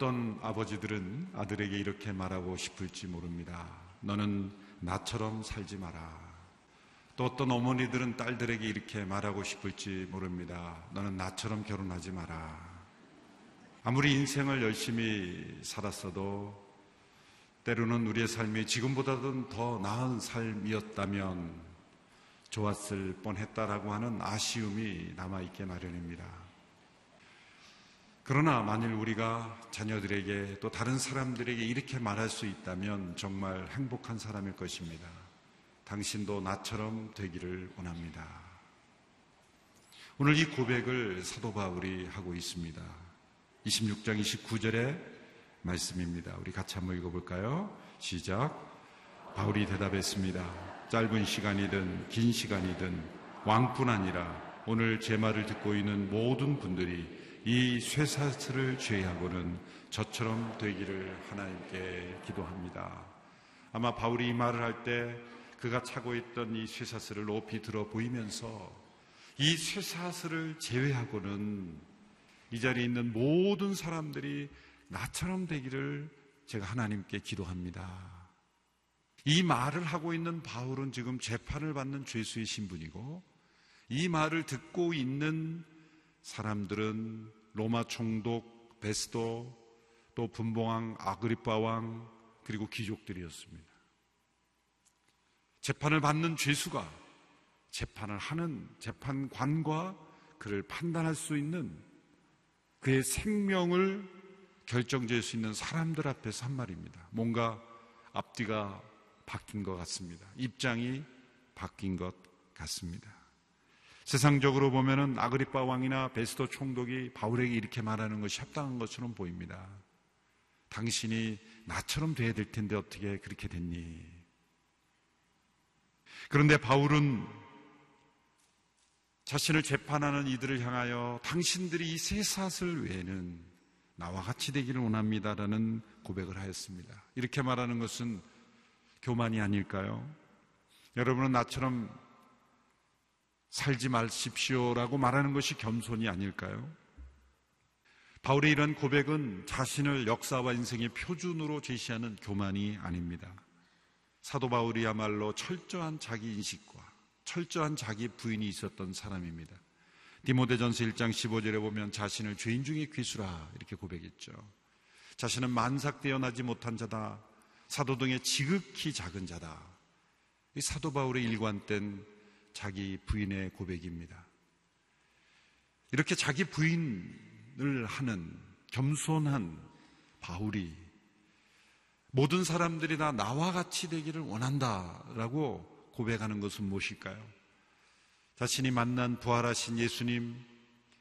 어떤 아버지들은 아들에게 이렇게 말하고 싶을지 모릅니다. 너는 나처럼 살지 마라. 또 어떤 어머니들은 딸들에게 이렇게 말하고 싶을지 모릅니다. 너는 나처럼 결혼하지 마라. 아무리 인생을 열심히 살았어도 때로는 우리의 삶이 지금보다는 더 나은 삶이었다면 좋았을 뻔했다라고 하는 아쉬움이 남아있게 마련입니다. 그러나 만일 우리가 자녀들에게 또 다른 사람들에게 이렇게 말할 수 있다면 정말 행복한 사람일 것입니다. 당신도 나처럼 되기를 원합니다. 오늘 이 고백을 사도 바울이 하고 있습니다. 26장 29절의 말씀입니다. 우리 같이 한번 읽어볼까요? 시작. 바울이 대답했습니다. 짧은 시간이든 긴 시간이든 왕뿐 아니라 오늘 제 말을 듣고 있는 모든 분들이 이 쇠사슬을 죄하고는 저처럼 되기를 하나님께 기도합니다. 아마 바울이 이 말을 할 때 그가 차고 있던 이 쇠사슬을 높이 들어 보이면서 이 쇠사슬을 제외하고는 이 자리에 있는 모든 사람들이 나처럼 되기를 제가 하나님께 기도합니다. 이 말을 하고 있는 바울은 지금 재판을 받는 죄수의 신분이고 이 말을 듣고 있는 사람들은 로마 총독 베스도 또 분봉왕 아그리파 왕 그리고 귀족들이었습니다. 재판을 받는 죄수가 재판을 하는 재판관과 그를 판단할 수 있는 그의 생명을 결정지을 수 있는 사람들 앞에서 한 말입니다. 뭔가 앞뒤가 바뀐 것 같습니다. 입장이 바뀐 것 같습니다. 세상적으로 보면은 아그리파 왕이나 베스도 총독이 바울에게 이렇게 말하는 것이 합당한 것처럼 보입니다. 당신이 나처럼 돼야 될 텐데 어떻게 그렇게 됐니? 그런데 바울은 자신을 재판하는 이들을 향하여 당신들이 이 쇠사슬 외에는 나와 같이 되기를 원합니다라는 고백을 하였습니다. 이렇게 말하는 것은 교만이 아닐까요? 여러분은 나처럼 살지 마십시오라고 말하는 것이 겸손이 아닐까요? 바울의 이런 고백은 자신을 역사와 인생의 표준으로 제시하는 교만이 아닙니다. 사도 바울이야말로 철저한 자기 인식과 철저한 자기 부인이 있었던 사람입니다. 디모데전서 1장 15절에 보면 자신을 죄인 중에 귀수라 이렇게 고백했죠. 자신은 만삭 되어나지 못한 자다. 사도 등의 지극히 작은 자다. 이 사도 바울의 일관된 자기 부인의 고백입니다. 이렇게 자기 부인을 하는 겸손한 바울이 모든 사람들이 다 나와 같이 되기를 원한다라고 고백하는 것은 무엇일까요? 자신이 만난 부활하신 예수님,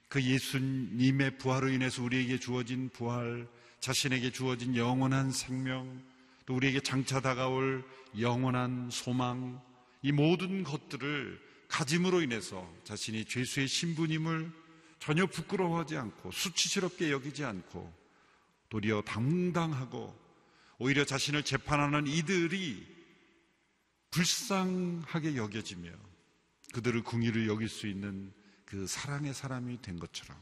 그 예수님의 부활로 인해서 우리에게 주어진 부활, 자신에게 주어진 영원한 생명, 또 우리에게 장차 다가올 영원한 소망, 이 모든 것들을 가짐으로 인해서 자신이 죄수의 신분임을 전혀 부끄러워하지 않고 수치스럽게 여기지 않고 도리어 당당하고 오히려 자신을 재판하는 이들이 불쌍하게 여겨지며 그들을 궁의를 여길 수 있는 그 사랑의 사람이 된 것처럼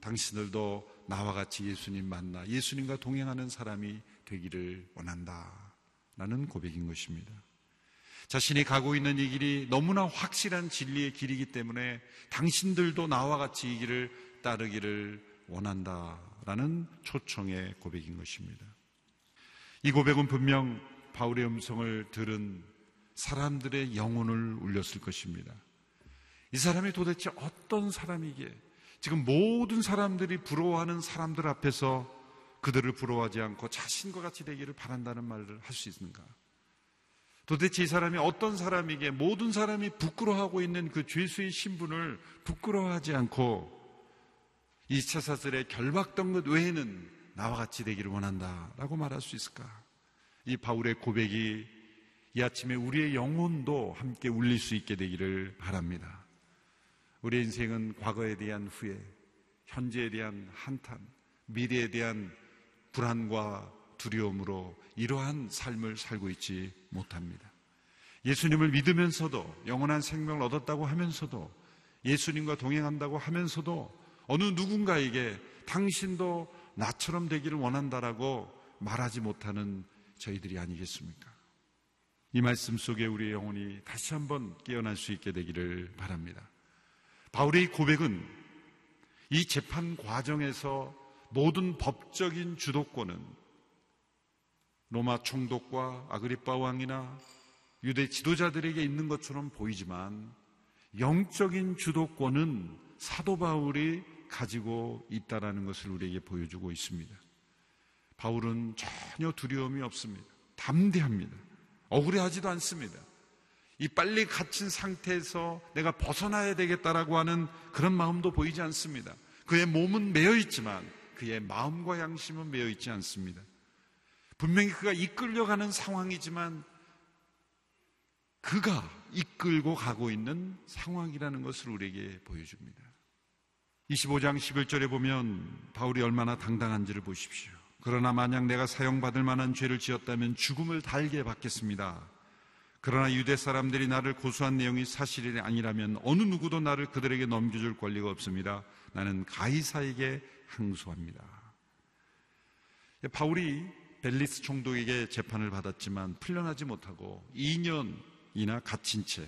당신들도 나와 같이 예수님 만나 예수님과 동행하는 사람이 되기를 원한다. 라는 고백인 것입니다. 자신이 가고 있는 이 길이 너무나 확실한 진리의 길이기 때문에 당신들도 나와 같이 이 길을 따르기를 원한다라는 초청의 고백인 것입니다. 이 고백은 분명 바울의 음성을 들은 사람들의 영혼을 울렸을 것입니다. 이 사람이 도대체 어떤 사람이기에 지금 모든 사람들이 부러워하는 사람들 앞에서 그들을 부러워하지 않고 자신과 같이 되기를 바란다는 말을 할 수 있는가? 도대체 이 사람이 어떤 사람이기에 모든 사람이 부끄러워하고 있는 그 죄수의 신분을 부끄러워하지 않고 이 차사슬에 결박던 것 외에는 나와 같이 되기를 원한다 라고 말할 수 있을까? 이 바울의 고백이 이 아침에 우리의 영혼도 함께 울릴 수 있게 되기를 바랍니다. 우리의 인생은 과거에 대한 후회, 현재에 대한 한탄, 미래에 대한 불안과 두려움으로 이러한 삶을 살고 있지 못합니다. 예수님을 믿으면서도 영원한 생명을 얻었다고 하면서도 예수님과 동행한다고 하면서도 어느 누군가에게 당신도 나처럼 되기를 원한다라고 말하지 못하는 저희들이 아니겠습니까? 이 말씀 속에 우리의 영혼이 다시 한번 깨어날 수 있게 되기를 바랍니다. 바울의 고백은 이 재판 과정에서 모든 법적인 주도권은 로마 총독과 아그리파 왕이나 유대 지도자들에게 있는 것처럼 보이지만 영적인 주도권은 사도 바울이 가지고 있다라는 것을 우리에게 보여주고 있습니다. 바울은 전혀 두려움이 없습니다. 담대합니다. 억울해하지도 않습니다. 이 빨리 갇힌 상태에서 내가 벗어나야 되겠다라고 하는 그런 마음도 보이지 않습니다. 그의 몸은 매여 있지만 그의 마음과 양심은 매여 있지 않습니다. 분명히 그가 이끌려가는 상황이지만 그가 이끌고 가고 있는 상황이라는 것을 우리에게 보여줍니다. 25장 11절에 보면 바울이 얼마나 당당한지를 보십시오. 그러나 만약 내가 사용받을 만한 죄를 지었다면 죽음을 달게 받겠습니다. 그러나 유대 사람들이 나를 고소한 내용이 사실이 아니라면 어느 누구도 나를 그들에게 넘겨줄 권리가 없습니다. 나는 가이사에게 항소합니다. 바울이 벨리스 총독에게 재판을 받았지만 풀려나지 못하고 2년이나 갇힌 채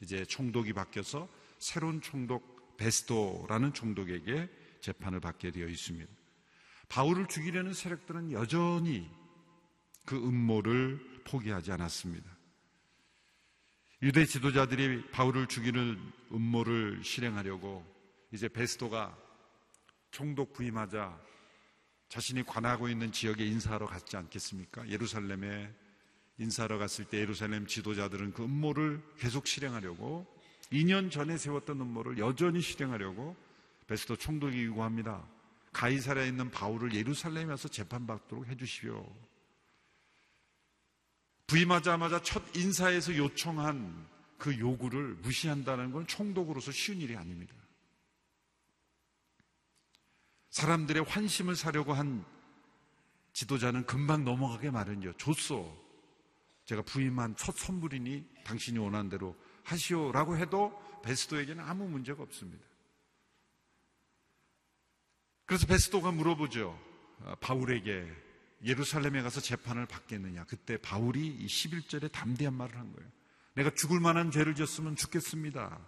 이제 총독이 바뀌어서 새로운 총독 베스토라는 총독에게 재판을 받게 되어 있습니다. 바울을 죽이려는 세력들은 여전히 그 음모를 포기하지 않았습니다. 유대 지도자들이 바울을 죽이는 음모를 실행하려고 이제 베스토가 총독 부임하자 자신이 관하고 있는 지역에 인사하러 갔지 않겠습니까? 예루살렘에 인사하러 갔을 때 예루살렘 지도자들은 그 음모를 계속 실행하려고 2년 전에 세웠던 음모를 여전히 실행하려고 베스토 총독이 요구합니다. 가이사라에 있는 바울을 예루살렘에 와서 재판받도록 해주시오. 부임하자마자 첫 인사에서 요청한 그 요구를 무시한다는 건 총독으로서 쉬운 일이 아닙니다. 사람들의 환심을 사려고 한 지도자는 금방 넘어가게 마련이요. 줬어. 제가 부임한 첫 선물이니 당신이 원하는 대로 하시오라고 해도 베스도에게는 아무 문제가 없습니다. 그래서 베스도가 물어보죠. 아, 바울에게 예루살렘에 가서 재판을 받겠느냐. 그때 바울이 이 11절에 담대한 말을 한 거예요. 내가 죽을 만한 죄를 지었으면 죽겠습니다.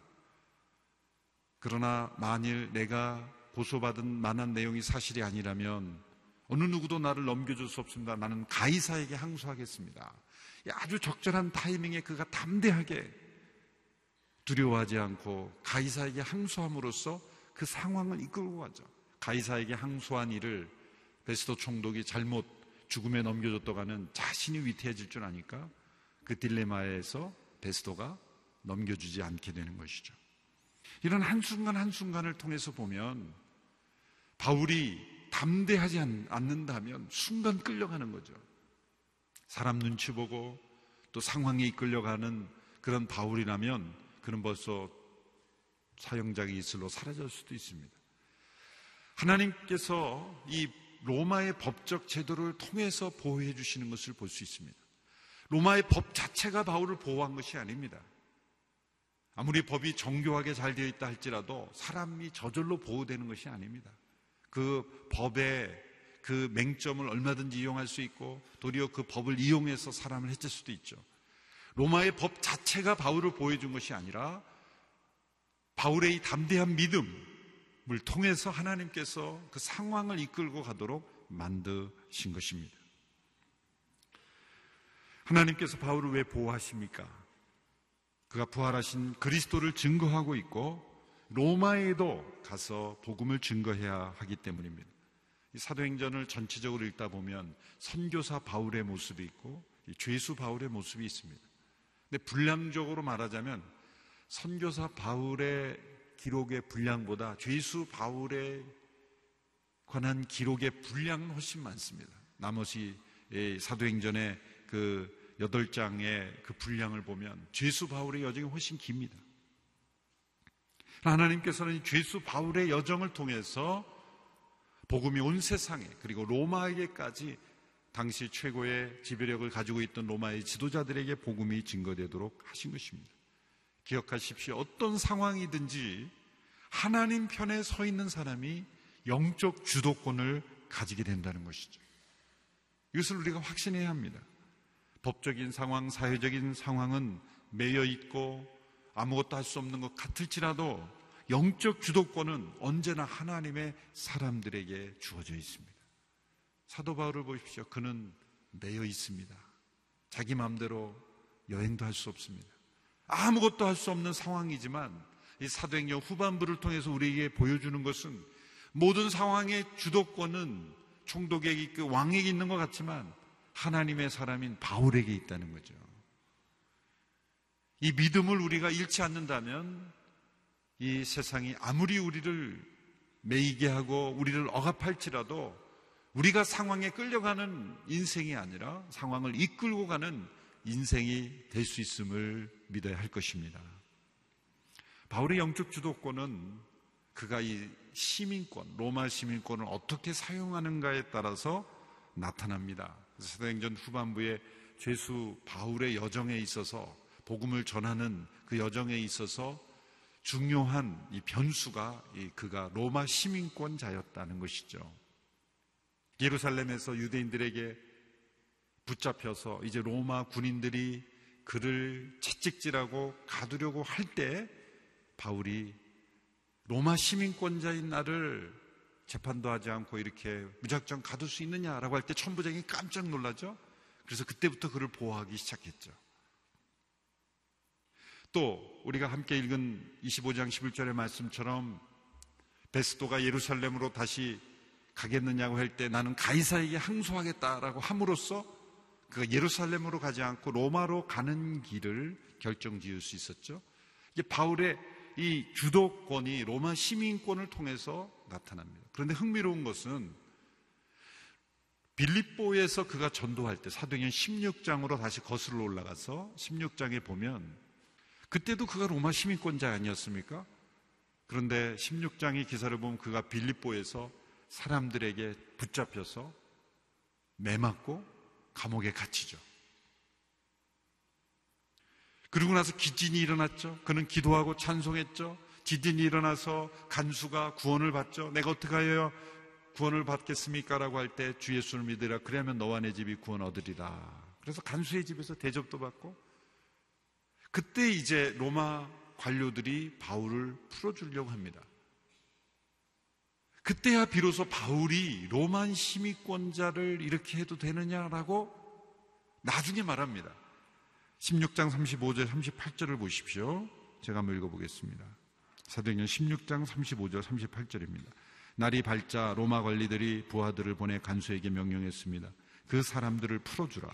그러나 만일 내가 고소받은 만한 내용이 사실이 아니라면 어느 누구도 나를 넘겨줄 수 없습니다. 나는 가이사에게 항소하겠습니다. 아주 적절한 타이밍에 그가 담대하게 두려워하지 않고 가이사에게 항소함으로써 그 상황을 이끌고 가죠. 가이사에게 항소한 일을 베스도 총독이 잘못 죽음에 넘겨줬다가는 자신이 위태해질 줄 아니까 그 딜레마에서 베스도가 넘겨주지 않게 되는 것이죠. 이런 한순간 한순간을 통해서 보면 바울이 담대하지 않는다면 순간 끌려가는 거죠. 사람 눈치 보고 또 상황에 이끌려가는 그런 바울이라면 그는 벌써 사형장의 이슬로 사라질 수도 있습니다. 하나님께서 이 로마의 법적 제도를 통해서 보호해 주시는 것을 볼 수 있습니다. 로마의 법 자체가 바울을 보호한 것이 아닙니다. 아무리 법이 정교하게 잘 되어 있다 할지라도 사람이 저절로 보호되는 것이 아닙니다. 그 법의 그 맹점을 얼마든지 이용할 수 있고 도리어 그 법을 이용해서 사람을 해칠 수도 있죠. 로마의 법 자체가 바울을 보여준 것이 아니라 바울의 이 담대한 믿음, 을 통해서 하나님께서 그 상황을 이끌고 가도록 만드신 것입니다. 하나님께서 바울을 왜 보호하십니까? 그가 부활하신 그리스도를 증거하고 있고 로마에도 가서 복음을 증거해야 하기 때문입니다. 사도행전을 전체적으로 읽다 보면 선교사 바울의 모습이 있고 죄수 바울의 모습이 있습니다. 근데 분량적으로 말하자면 선교사 바울의 기록의 분량보다 죄수 바울에 관한 기록의 분량은 훨씬 많습니다. 나머지 사도행전의 그 여덟 장의 그 분량을 보면 죄수 바울의 여정이 훨씬 깁니다. 하나님께서는 죄수 바울의 여정을 통해서 복음이 온 세상에 그리고 로마에게까지 당시 최고의 지배력을 가지고 있던 로마의 지도자들에게 복음이 증거되도록 하신 것입니다. 기억하십시오. 어떤 상황이든지 하나님 편에 서 있는 사람이 영적 주도권을 가지게 된다는 것이죠. 이것을 우리가 확신해야 합니다. 법적인 상황, 사회적인 상황은 매여 있고 아무것도 할 수 없는 것 같을지라도 영적 주도권은 언제나 하나님의 사람들에게 주어져 있습니다. 사도 바울을 보십시오. 그는 매여 있습니다. 자기 마음대로 여행도 할 수 없습니다. 아무것도 할 수 없는 상황이지만 이 사도행전 후반부를 통해서 우리에게 보여주는 것은 모든 상황의 주도권은 총독에게 그 왕에게 있는 것 같지만 하나님의 사람인 바울에게 있다는 거죠. 이 믿음을 우리가 잃지 않는다면 이 세상이 아무리 우리를 매이게 하고 우리를 억압할지라도 우리가 상황에 끌려가는 인생이 아니라 상황을 이끌고 가는 인생이 될 수 있음을 믿어야 할 것입니다. 바울의 영적 주도권은 그가 이 시민권, 로마 시민권을 어떻게 사용하는가에 따라서 나타납니다. 사도행전 후반부에 죄수 바울의 여정에 있어서 복음을 전하는 그 여정에 있어서 중요한 이 변수가 이 그가 로마 시민권자였다는 것이죠. 예루살렘에서 유대인들에게 붙잡혀서 이제 로마 군인들이 그를 채찍질하고 가두려고 할 때 바울이 로마 시민권자인 나를 재판도 하지 않고 이렇게 무작정 가둘 수 있느냐라고 할 때 천부장이 깜짝 놀라죠. 그래서 그때부터 그를 보호하기 시작했죠. 또 우리가 함께 읽은 25장 11절의 말씀처럼 베스도가 예루살렘으로 다시 가겠느냐고 할 때 나는 가이사에게 항소하겠다라고 함으로써 그가 예루살렘으로 가지 않고 로마로 가는 길을 결정 지을 수 있었죠. 이게 바울의 이 주도권이 로마 시민권을 통해서 나타납니다. 그런데 흥미로운 것은 빌립보에서 그가 전도할 때 사도행전 16장으로 다시 거슬러 올라가서 16장에 보면 그때도 그가 로마 시민권자 아니었습니까? 그런데 16장의 기사를 보면 그가 빌립보에서 사람들에게 붙잡혀서 매맞고 감옥에 갇히죠. 그리고 나서 기진이 일어났죠. 그는 기도하고 찬송했죠. 지진이 일어나서 간수가 구원을 받죠. 내가 어떻게 하여 구원을 받겠습니까? 라고 할 때 주 예수를 믿으라. 그러면 너와 내 집이 구원 얻으리라. 그래서 간수의 집에서 대접도 받고 그때 이제 로마 관료들이 바울을 풀어주려고 합니다. 그때야 비로소 바울이 로만 시민권자를 이렇게 해도 되느냐라고 나중에 말합니다. 16장 35절 38절을 보십시오. 제가 한번 읽어보겠습니다. 사도행전 16장 35절 38절입니다. 날이 밝자 로마 관리들이 부하들을 보내 간수에게 명령했습니다. 그 사람들을 풀어주라.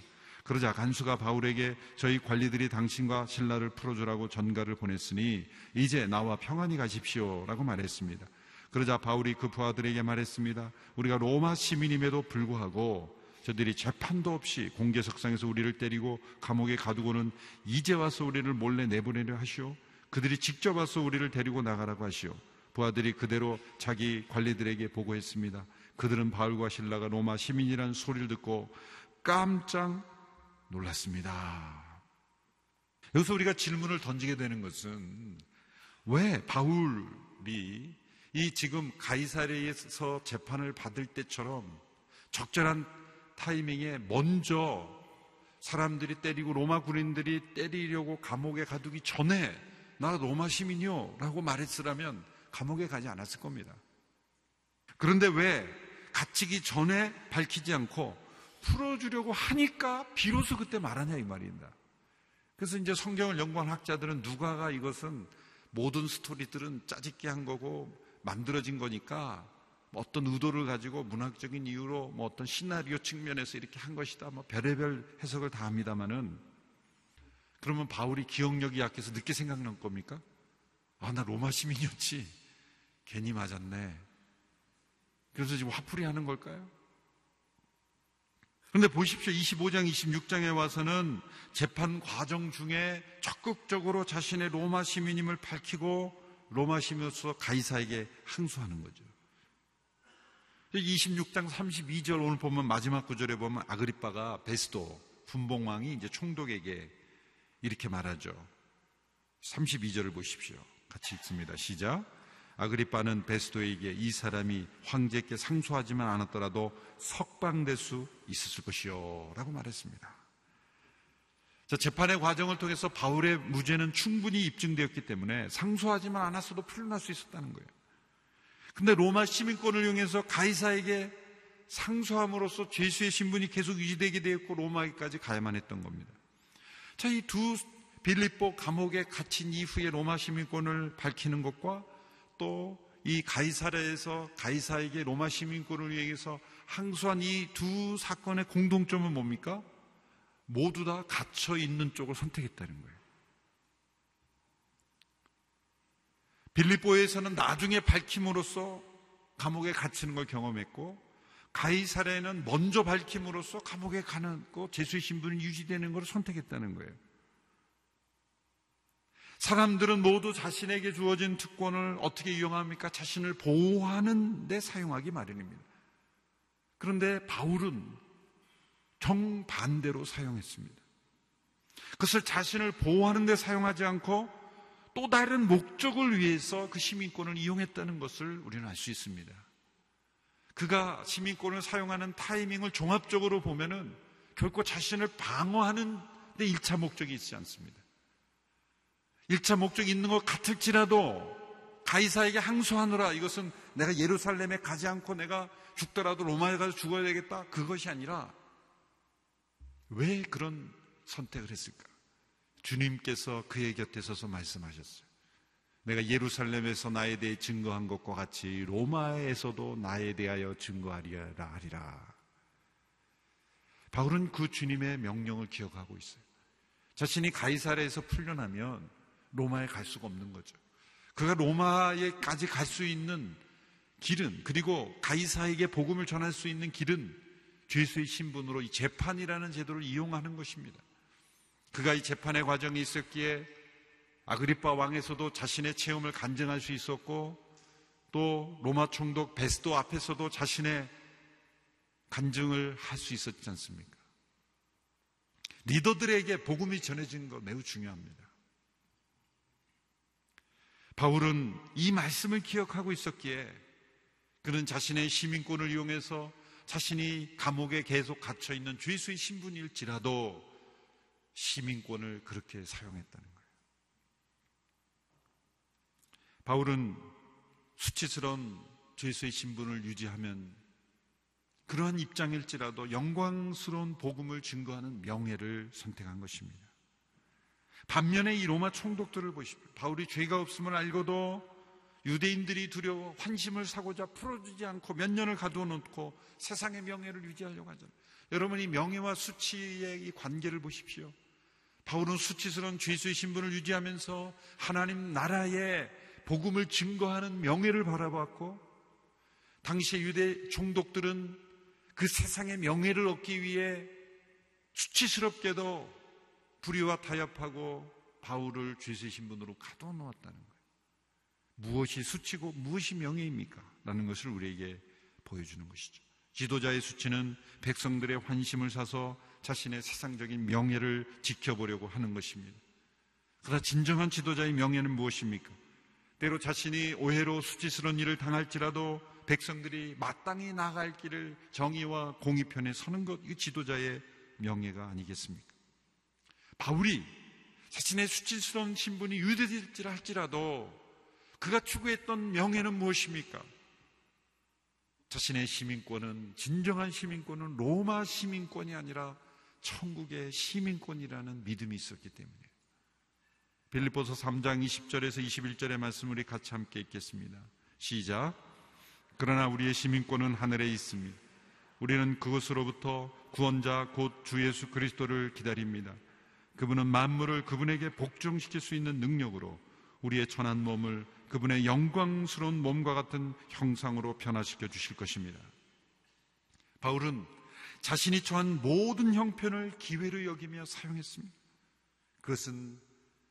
그러자 간수가 바울에게 저희 관리들이 당신과 신라를 풀어주라고 전가를 보냈으니 이제 나와 평안히 가십시오라고 말했습니다. 그러자 바울이 그 부하들에게 말했습니다. 우리가 로마 시민임에도 불구하고 저들이 재판도 없이 공개석상에서 우리를 때리고 감옥에 가두고는 이제 와서 우리를 몰래 내보내려 하시오. 그들이 직접 와서 우리를 데리고 나가라고 하시오. 부하들이 그대로 자기 관리들에게 보고했습니다. 그들은 바울과 신라가 로마 시민이라는 소리를 듣고 깜짝 놀랐습니다. 여기서 우리가 질문을 던지게 되는 것은 왜 바울이 이 지금 가이사레에서 재판을 받을 때처럼 적절한 타이밍에 먼저 사람들이 때리고 로마 군인들이 때리려고 감옥에 가두기 전에 나 로마 시민이요 라고 말했으라면 감옥에 가지 않았을 겁니다. 그런데 왜 갇히기 전에 밝히지 않고 풀어주려고 하니까 비로소 그때 말하냐 이 말입니다. 그래서 이제 성경을 연구한 학자들은 누가가 이것은 모든 스토리들은 짜집게 한 거고 만들어진 거니까 뭐 어떤 의도를 가지고 문학적인 이유로 뭐 어떤 시나리오 측면에서 이렇게 한 것이다. 뭐 별의별 해석을 다 합니다만은 그러면 바울이 기억력이 약해서 늦게 생각난 겁니까? 아, 나 로마 시민이었지. 괜히 맞았네. 그래서 지금 화풀이 하는 걸까요? 그런데 보십시오. 25장, 26장에 와서는 재판 과정 중에 적극적으로 자신의 로마 시민임을 밝히고 로마 시민으로서 가이사에게 항소하는 거죠. 26장 32절 오늘 보면 마지막 구절에 보면 아그리빠가 베스도 분봉왕이 이제 총독에게 이렇게 말하죠. 32절을 보십시오. 같이 읽습니다. 시작. 아그리빠는 베스도에게 이 사람이 황제께 상소하지만 않았더라도 석방될 수 있었을 것이요. 라고 말했습니다. 자, 재판의 과정을 통해서 바울의 무죄는 충분히 입증되었기 때문에 상소하지만 않았어도 풀려날 수 있었다는 거예요. 근데 로마 시민권을 이용해서 가이사에게 상소함으로써 죄수의 신분이 계속 유지되게 되었고 로마에까지 가야만 했던 겁니다. 자, 이 두 빌립보 감옥에 갇힌 이후에 로마 시민권을 밝히는 것과 또 이 가이사라에서 가이사에게 로마 시민권을 위해서 항소한 이 두 사건의 공동점은 뭡니까? 모두 다 갇혀 있는 쪽을 선택했다는 거예요. 빌립보에서는 나중에 밝힘으로써 감옥에 갇히는 걸 경험했고 가이사레는 먼저 밝힘으로써 감옥에 가는 거 제수의 신분이 유지되는 걸 선택했다는 거예요. 사람들은 모두 자신에게 주어진 특권을 어떻게 이용합니까? 자신을 보호하는 데 사용하기 마련입니다. 그런데 바울은 정반대로 사용했습니다. 그것을 자신을 보호하는 데 사용하지 않고 또 다른 목적을 위해서 그 시민권을 이용했다는 것을 우리는 알 수 있습니다. 그가 시민권을 사용하는 타이밍을 종합적으로 보면은 결코 자신을 방어하는 데 1차 목적이 있지 않습니다. 1차 목적이 있는 것 같을지라도 가이사에게 항소하느라 이것은 내가 예루살렘에 가지 않고 내가 죽더라도 로마에 가서 죽어야 되겠다. 그것이 아니라 왜 그런 선택을 했을까? 주님께서 그의 곁에 서서 말씀하셨어요. 내가 예루살렘에서 나에 대해 증거한 것과 같이 로마에서도 나에 대하여 증거하리라 하리라. 바울은 그 주님의 명령을 기억하고 있어요. 자신이 가이사레에서 풀려나면 로마에 갈 수가 없는 거죠. 그가 로마에까지 갈 수 있는 길은 그리고 가이사에게 복음을 전할 수 있는 길은 죄수의 신분으로 이 재판이라는 제도를 이용하는 것입니다. 그가 이 재판의 과정이 있었기에 아그리파 왕에서도 자신의 체험을 간증할 수 있었고 또 로마 총독 베스도 앞에서도 자신의 간증을 할 수 있었지 않습니까? 리더들에게 복음이 전해진 거 매우 중요합니다. 바울은 이 말씀을 기억하고 있었기에 그는 자신의 시민권을 이용해서 자신이 감옥에 계속 갇혀 있는 죄수의 신분일지라도 시민권을 그렇게 사용했다는 거예요. 바울은 수치스러운 죄수의 신분을 유지하면 그러한 입장일지라도 영광스러운 복음을 증거하는 명예를 선택한 것입니다. 반면에 이 로마 총독들을 보십시오. 바울이 죄가 없음을 알고도 유대인들이 두려워 환심을 사고자 풀어주지 않고 몇 년을 가두어 놓고 세상의 명예를 유지하려고 하잖아요. 여러분 이 명예와 수치의 이 관계를 보십시오. 바울은 수치스러운 죄수의 신분을 유지하면서 하나님 나라의 복음을 증거하는 명예를 바라봤고 당시의 유대 총독들은 그 세상의 명예를 얻기 위해 수치스럽게도 불의와 타협하고 바울을 죄수의 신분으로 가둬 놓았다는 거예요. 무엇이 수치고 무엇이 명예입니까? 라는 것을 우리에게 보여주는 것이죠. 지도자의 수치는 백성들의 환심을 사서 자신의 세상적인 명예를 지켜보려고 하는 것입니다. 그러나 진정한 지도자의 명예는 무엇입니까? 때로 자신이 오해로 수치스러운 일을 당할지라도 백성들이 마땅히 나갈 길을 정의와 공의편에 서는 것, 이 지도자의 명예가 아니겠습니까? 바울이 자신의 수치스러운 신분이 유대될지라 할지라도 그가 추구했던 명예는 무엇입니까? 자신의 시민권은 진정한 시민권은 로마 시민권이 아니라 천국의 시민권이라는 믿음이 있었기 때문에 빌립보서 3장 20절에서 21절의 말씀 우리 같이 함께 읽겠습니다. 시작. 그러나 우리의 시민권은 하늘에 있습니다. 우리는 그것으로부터 구원자 곧 주 예수 그리스도를 기다립니다. 그분은 만물을 그분에게 복종시킬 수 있는 능력으로 우리의 천한 몸을 그분의 영광스러운 몸과 같은 형상으로 변화시켜 주실 것입니다. 바울은 자신이 처한 모든 형편을 기회로 여기며 사용했습니다. 그것은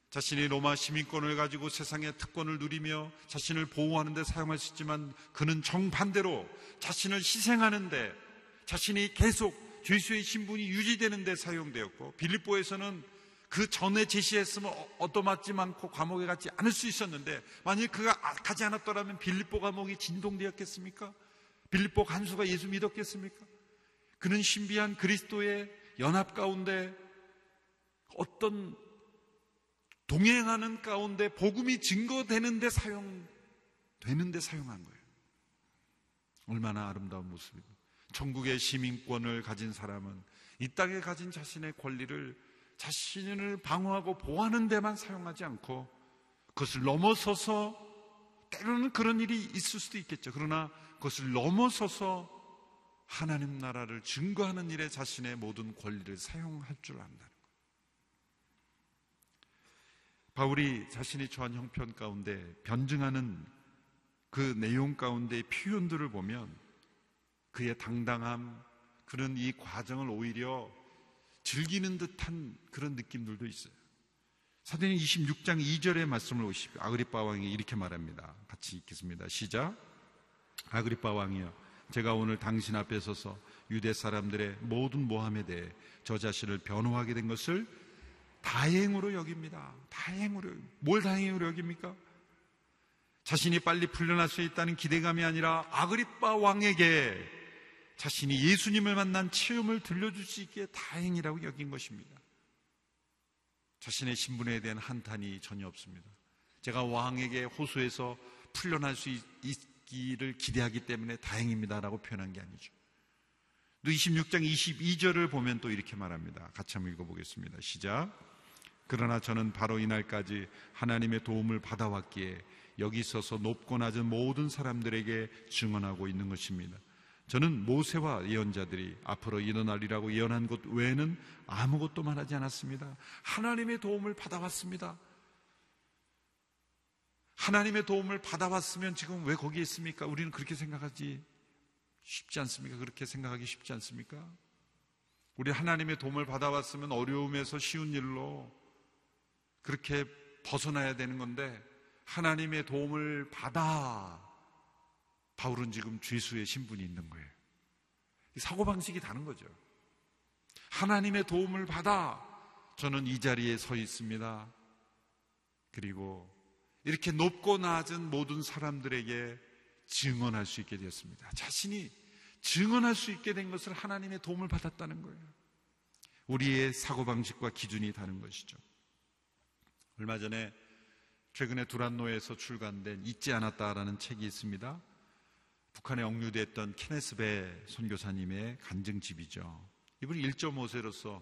자신이 로마 시민권을 가지고 세상의 특권을 누리며 자신을 보호하는 데 사용할 수 있지만 그는 정반대로 자신을 희생하는데 자신이 계속 죄수의 신분이 유지되는 데 사용되었고 빌립보에서는 그 전에 제시했으면 어, 얻어맞지 않고 감옥에 갔지 않을 수 있었는데 만약 그가 아, 가지 않았더라면 빌립보 감옥이 진동되었겠습니까? 빌립보 간수가 예수 믿었겠습니까? 그는 신비한 그리스도의 연합 가운데 어떤 동행하는 가운데 복음이 증거되는데 사용되는데 사용한 거예요. 얼마나 아름다운 모습입니다. 천국의 시민권을 가진 사람은 이 땅에 가진 자신의 권리를 자신을 방어하고 보호하는 데만 사용하지 않고 그것을 넘어서서 때로는 그런 일이 있을 수도 있겠죠. 그러나 그것을 넘어서서 하나님 나라를 증거하는 일에 자신의 모든 권리를 사용할 줄 안다는 것. 바울이 자신이 처한 형편 가운데 변증하는 그 내용 가운데의 표현들을 보면 그의 당당함, 그런 이 과정을 오히려 즐기는 듯한 그런 느낌들도 있어요. 사도행 26장 2절의 말씀을 오십시오. 아그리파 왕이 이렇게 말합니다. 같이 읽겠습니다. 시작. 아그리파 왕이여, 제가 오늘 당신 앞에 서서 유대 사람들의 모든 모함에 대해 저 자신을 변호하게 된 것을 다행으로 여깁니다. 다행으로. 뭘 다행으로 여깁니까? 자신이 빨리 풀려날 수 있다는 기대감이 아니라 아그리파 왕에게 자신이 예수님을 만난 체험을 들려줄 수 있기에 다행이라고 여긴 것입니다. 자신의 신분에 대한 한탄이 전혀 없습니다. 제가 왕에게 호소해서 풀려날 수 있기를 기대하기 때문에 다행입니다라고 표현한 게 아니죠. 또 26장 22절을 보면 또 이렇게 말합니다. 같이 한번 읽어보겠습니다. 시작. 그러나 저는 바로 이날까지 하나님의 도움을 받아왔기에 여기 있어서 높고 낮은 모든 사람들에게 증언하고 있는 것입니다. 저는 모세와 예언자들이 앞으로 일어나리라고 예언한 것 외에는 아무것도 말하지 않았습니다. 하나님의 도움을 받아왔습니다. 하나님의 도움을 받아왔으면 지금 왜 거기에 있습니까? 우리는 그렇게 생각하지 쉽지 않습니까? 그렇게 생각하기 쉽지 않습니까? 우리 하나님의 도움을 받아왔으면 어려움에서 쉬운 일로 그렇게 벗어나야 되는 건데 하나님의 도움을 받아 바울은 지금 죄수의 신분이 있는 거예요. 사고방식이 다른 거죠. 하나님의 도움을 받아 저는 이 자리에 서 있습니다. 그리고 이렇게 높고 낮은 모든 사람들에게 증언할 수 있게 되었습니다. 자신이 증언할 수 있게 된 것을 하나님의 도움을 받았다는 거예요. 우리의 사고방식과 기준이 다른 것이죠. 얼마 전에 최근에 두란노에서 출간된 잊지 않았다라는 책이 있습니다. 북한에 억류됐던 케네스베 선교사님의 간증집이죠. 이분이 1.5세로서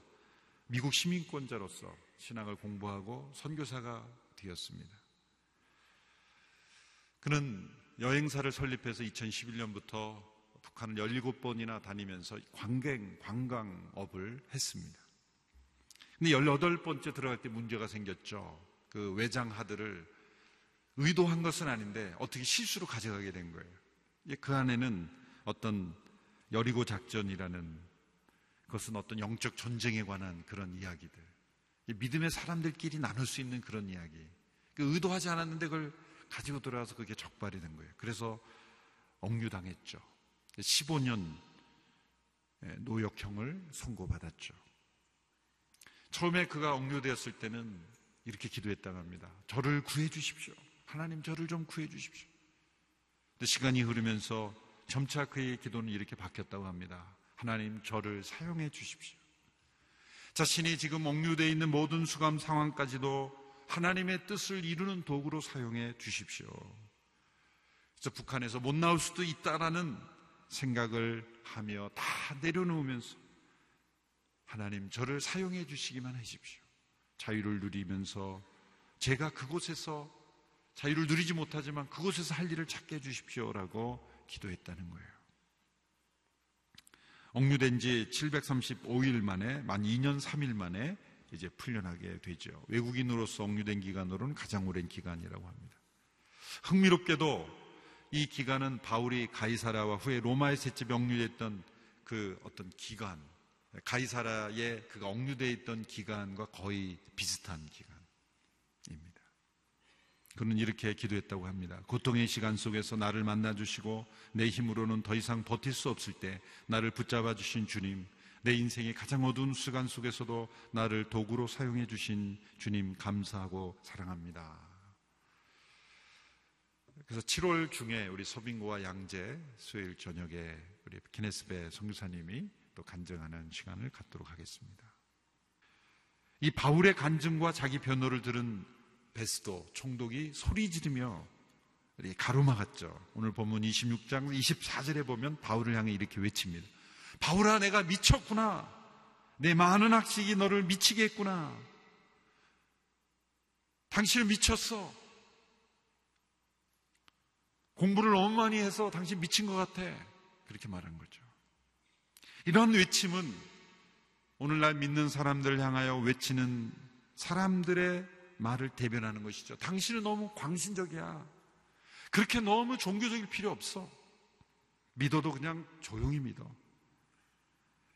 미국 시민권자로서 신앙을 공부하고 선교사가 되었습니다. 그는 여행사를 설립해서 2011년부터 북한을 17번이나 다니면서 관광, 관광업을 했습니다. 근데 18번째 들어갈 때 문제가 생겼죠. 그 외장 하드를 의도한 것은 아닌데 어떻게 실수로 가져가게 된 거예요. 그 안에는 어떤 여리고 작전이라는 그것은 어떤 영적 전쟁에 관한 그런 이야기들. 믿음의 사람들끼리 나눌 수 있는 그런 이야기. 그 의도하지 않았는데 그걸 가지고 들어와서 그게 적발이 된 거예요. 그래서 억류당했죠. 15년 노역형을 선고받았죠. 처음에 그가 억류되었을 때는 이렇게 기도했다고 합니다. 저를 구해 주십시오. 하나님 저를 좀 구해 주십시오. 시간이 흐르면서 점차 그의 기도는 이렇게 바뀌었다고 합니다. 하나님 저를 사용해 주십시오. 자신이 지금 억류되어 있는 모든 수감 상황까지도 하나님의 뜻을 이루는 도구로 사용해 주십시오. 그래서 북한에서 못 나올 수도 있다라는 생각을 하며 다 내려놓으면서 하나님 저를 사용해 주시기만 하십시오. 자유를 누리면서 제가 그곳에서 자유를 누리지 못하지만 그곳에서 할 일을 찾게 해주십시오라고 기도했다는 거예요. 억류된 지 735일 만에, 만 2년 3일 만에 이제 풀려나게 되죠. 외국인으로서 억류된 기간으로는 가장 오랜 기간이라고 합니다. 흥미롭게도 이 기간은 바울이 가이사라와 후에 로마의 셋째 억류됐던 그 어떤 기간, 가이사라에 그가 억류되어 있던 기간과 거의 비슷한 기간. 그는 이렇게 기도했다고 합니다. 고통의 시간 속에서 나를 만나주시고 내 힘으로는 더 이상 버틸 수 없을 때 나를 붙잡아 주신 주님, 내 인생의 가장 어두운 시간 속에서도 나를 도구로 사용해 주신 주님 감사하고 사랑합니다. 그래서 7월 중에 우리 소빙고와 양재 수요일 저녁에 우리 기네스베 성교사님이 또 간증하는 시간을 갖도록 하겠습니다. 이 바울의 간증과 자기 변호를 들은 베스도 총독이 소리 지르며 가로막았죠. 오늘 본문 26장 24절에 보면 바울을 향해 이렇게 외칩니다. 바울아 내가 미쳤구나. 내 많은 학식이 너를 미치게 했구나. 당신을 미쳤어. 공부를 너무 많이 해서 당신 미친 것 같아. 그렇게 말한 거죠. 이런 외침은 오늘날 믿는 사람들을 향하여 외치는 사람들의 말을 대변하는 것이죠. 당신은 너무 광신적이야. 그렇게 너무 종교적일 필요 없어. 믿어도 그냥 조용히 믿어.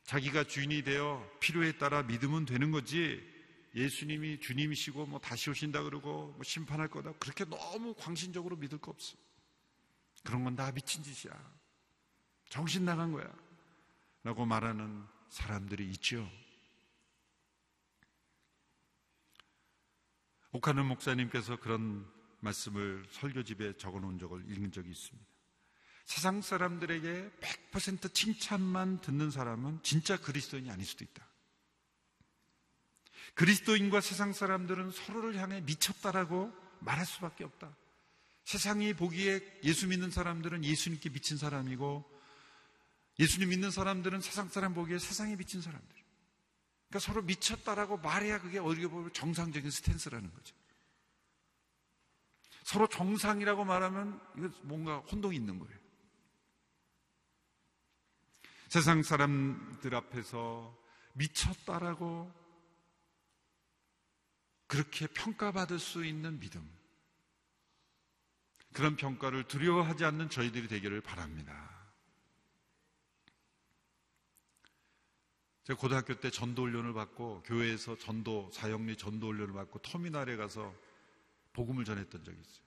자기가 주인이 되어 필요에 따라 믿으면 되는 거지. 예수님이 주님이시고 뭐 다시 오신다 그러고 뭐 심판할 거다. 그렇게 너무 광신적으로 믿을 거 없어. 그런 건 다 미친 짓이야. 정신 나간 거야. 라고 말하는 사람들이 있죠. 오카는 목사님께서 그런 말씀을 설교집에 적어 놓은 적을 읽은 적이 있습니다. 세상 사람들에게 100% 칭찬만 듣는 사람은 진짜 그리스도인이 아닐 수도 있다. 그리스도인과 세상 사람들은 서로를 향해 미쳤다라고 말할 수밖에 없다. 세상이 보기에 예수 믿는 사람들은 예수님께 미친 사람이고 예수님 믿는 사람들은 세상 사람 보기에 세상에 미친 사람들. 그러니까 서로 미쳤다라고 말해야 그게 어떻게 보면 정상적인 스탠스라는 거죠. 서로 정상이라고 말하면 이거 뭔가 혼동이 있는 거예요. 세상 사람들 앞에서 미쳤다라고 그렇게 평가받을 수 있는 믿음. 그런 평가를 두려워하지 않는 저희들이 되기를 바랍니다. 제가 고등학교 때 전도 훈련을 받고 교회에서 전도 사역리 전도 훈련을 받고 터미널에 가서 복음을 전했던 적이 있어요.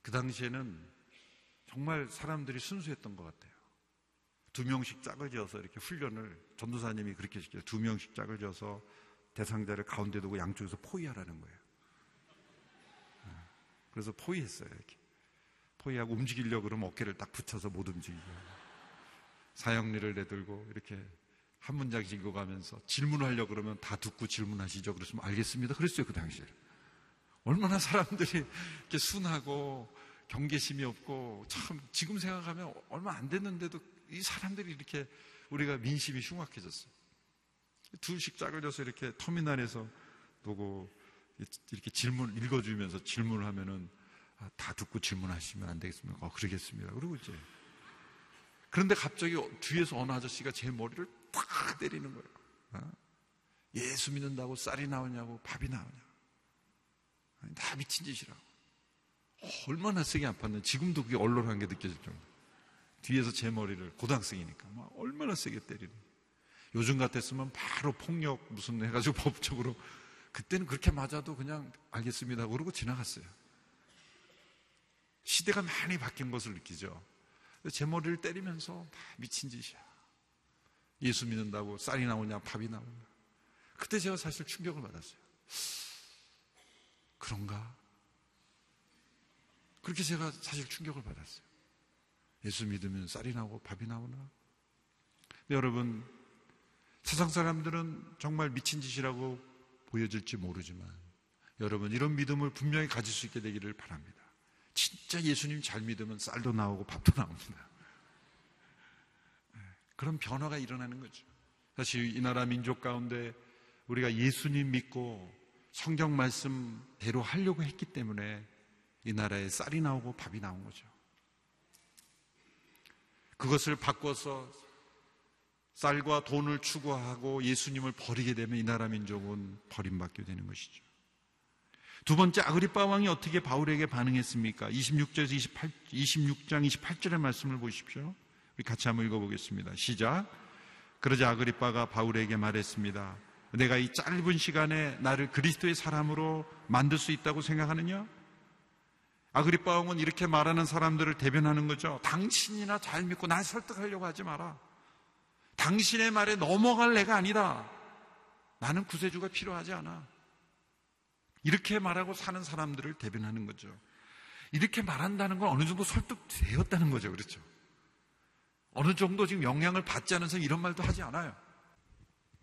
그 당시에는 정말 사람들이 순수했던 것 같아요. 두 명씩 짝을 지어서 이렇게 훈련을 전도사님이 그렇게 시켜요. 두 명씩 짝을 지어서 대상자를 가운데 두고 양쪽에서 포위하라는 거예요. 네. 그래서 포위했어요. 이렇게. 포위하고 움직이려고 그러면 어깨를 딱 붙여서 못 움직이고. 사형리를 내들고 이렇게 한 문장씩 읽어가면서 질문을 하려고 그러면 다 듣고 질문하시죠. 그랬으면 알겠습니다. 그랬어요. 그 당시에. 얼마나 사람들이 이렇게 순하고 경계심이 없고 참 지금 생각하면 얼마 안 됐는데도 이 사람들이 이렇게 우리가 민심이 흉악해졌어요. 둘씩 짝을 져서 이렇게 터미널에서 보고 이렇게 질문 읽어주면서 질문을 하면은 아, 다 듣고 질문하시면 안 되겠습니까? 어, 그러겠습니다. 그리고 이제 그런데 갑자기 뒤에서 어느 아저씨가 제 머리를 탁 때리는 거예요. 어? 예수 믿는다고 쌀이 나오냐고 밥이 나오냐. 다 미친 짓이라고. 어, 얼마나 세게 아팠는지 지금도 그게 얼얼한 게 느껴질 정도. 뒤에서 제 머리를 고등학생이니까 막 얼마나 세게 때리는. 요즘 같았으면 바로 폭력 무슨 해가지고 법적으로 그때는 그렇게 맞아도 그냥 알겠습니다. 그러고 지나갔어요. 시대가 많이 바뀐 것을 느끼죠. 제 머리를 때리면서 다 미친 짓이야. 예수 믿는다고 쌀이 나오냐, 밥이 나오냐. 그때 제가 사실 충격을 받았어요. 그런가? 그렇게 제가 사실 충격을 받았어요. 예수 믿으면 쌀이 나오고 밥이 나오나? 여러분, 세상 사람들은 정말 미친 짓이라고 보여질지 모르지만 여러분 이런 믿음을 분명히 가질 수 있게 되기를 바랍니다. 진짜 예수님 잘 믿으면 쌀도 나오고 밥도 나옵니다. 네, 그런 변화가 일어나는 거죠. 사실 이 나라 민족 가운데 우리가 예수님 믿고 성경 말씀대로 하려고 했기 때문에 이 나라에 쌀이 나오고 밥이 나온 거죠. 그것을 바꿔서 쌀과 돈을 추구하고 예수님을 버리게 되면 이 나라 민족은 버림받게 되는 것이죠. 두 번째 아그리파 왕이 어떻게 바울에게 반응했습니까? 26절에서 28, 26장 28절의 말씀을 보십시오. 우리 같이 한번 읽어보겠습니다. 시작. 그러자 아그리파가 바울에게 말했습니다. 내가 이 짧은 시간에 나를 그리스도의 사람으로 만들 수 있다고 생각하느냐? 아그리빠 왕은 이렇게 말하는 사람들을 대변하는 거죠. 당신이나 잘 믿고 날 설득하려고 하지 마라. 당신의 말에 넘어갈 내가 아니다. 나는 구세주가 필요하지 않아. 이렇게 말하고 사는 사람들을 대변하는 거죠. 이렇게 말한다는 건 어느 정도 설득되었다는 거죠. 그렇죠? 어느 정도 지금 영향을 받지 않은 사람 이런 말도 하지 않아요.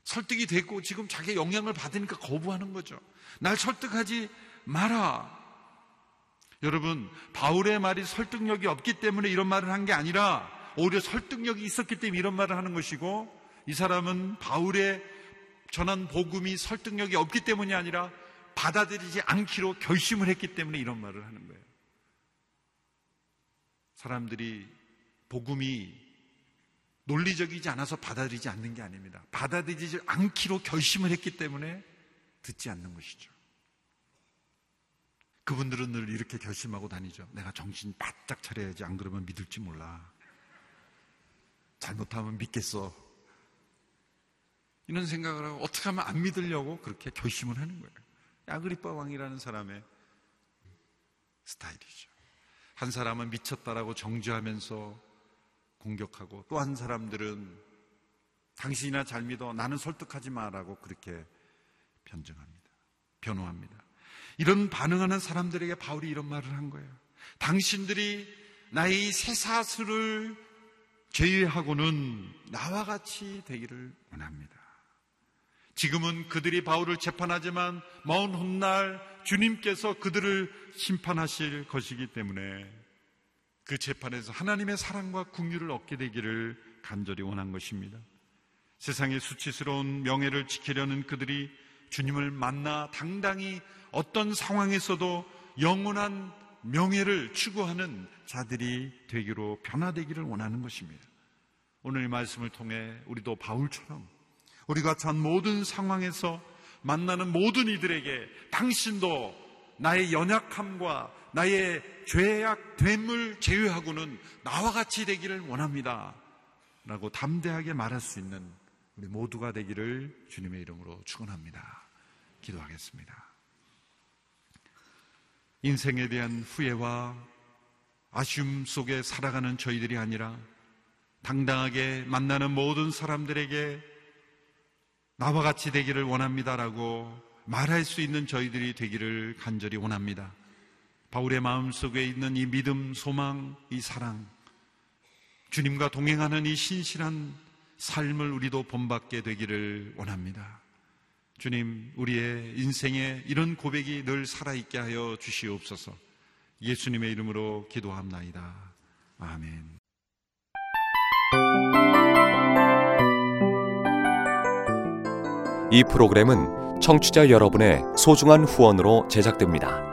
설득이 됐고 지금 자기 영향을 받으니까 거부하는 거죠. 날 설득하지 마라. 여러분, 바울의 말이 설득력이 없기 때문에 이런 말을 한 게 아니라 오히려 설득력이 있었기 때문에 이런 말을 하는 것이고 이 사람은 바울의 전한 복음이 설득력이 없기 때문이 아니라 받아들이지 않기로 결심을 했기 때문에 이런 말을 하는 거예요. 사람들이 복음이 논리적이지 않아서 받아들이지 않는 게 아닙니다. 받아들이지 않기로 결심을 했기 때문에 듣지 않는 것이죠. 그분들은 늘 이렇게 결심하고 다니죠. 내가 정신 바짝 차려야지 안 그러면 믿을지 몰라. 잘못하면 믿겠어. 이런 생각을 하고 어떻게 하면 안 믿으려고 그렇게 결심을 하는 거예요. 아그리빠 왕이라는 사람의 스타일이죠. 한 사람은 미쳤다라고 정죄하면서 공격하고 또 한 사람들은 당신이나 잘 믿어 나는 설득하지 마라고 그렇게 변증합니다. 변호합니다. 이런 반응하는 사람들에게 바울이 이런 말을 한 거예요. 당신들이 나의 새사슬을 제외하고는 나와 같이 되기를 원합니다. 지금은 그들이 바울을 재판하지만 먼 훗날 주님께서 그들을 심판하실 것이기 때문에 그 재판에서 하나님의 사랑과 궁유를 얻게 되기를 간절히 원한 것입니다. 세상의 수치스러운 명예를 지키려는 그들이 주님을 만나 당당히 어떤 상황에서도 영원한 명예를 추구하는 자들이 되기로 변화되기를 원하는 것입니다. 오늘 이 말씀을 통해 우리도 바울처럼 우리가 전 모든 상황에서 만나는 모든 이들에게 당신도 나의 연약함과 나의 죄악 됨을 제외하고는 나와 같이 되기를 원합니다. 라고 담대하게 말할 수 있는 우리 모두가 되기를 주님의 이름으로 축원합니다. 기도하겠습니다. 인생에 대한 후회와 아쉬움 속에 살아가는 저희들이 아니라 당당하게 만나는 모든 사람들에게 나와 같이 되기를 원합니다라고 말할 수 있는 저희들이 되기를 간절히 원합니다. 바울의 마음 속에 있는 이 믿음, 소망, 이 사랑, 주님과 동행하는 이 신실한 삶을 우리도 본받게 되기를 원합니다. 주님, 우리의 인생에 이런 고백이 늘 살아있게 하여 주시옵소서. 예수님의 이름으로 기도합나이다. 아멘. 이 프로그램은 청취자 여러분의 소중한 후원으로 제작됩니다.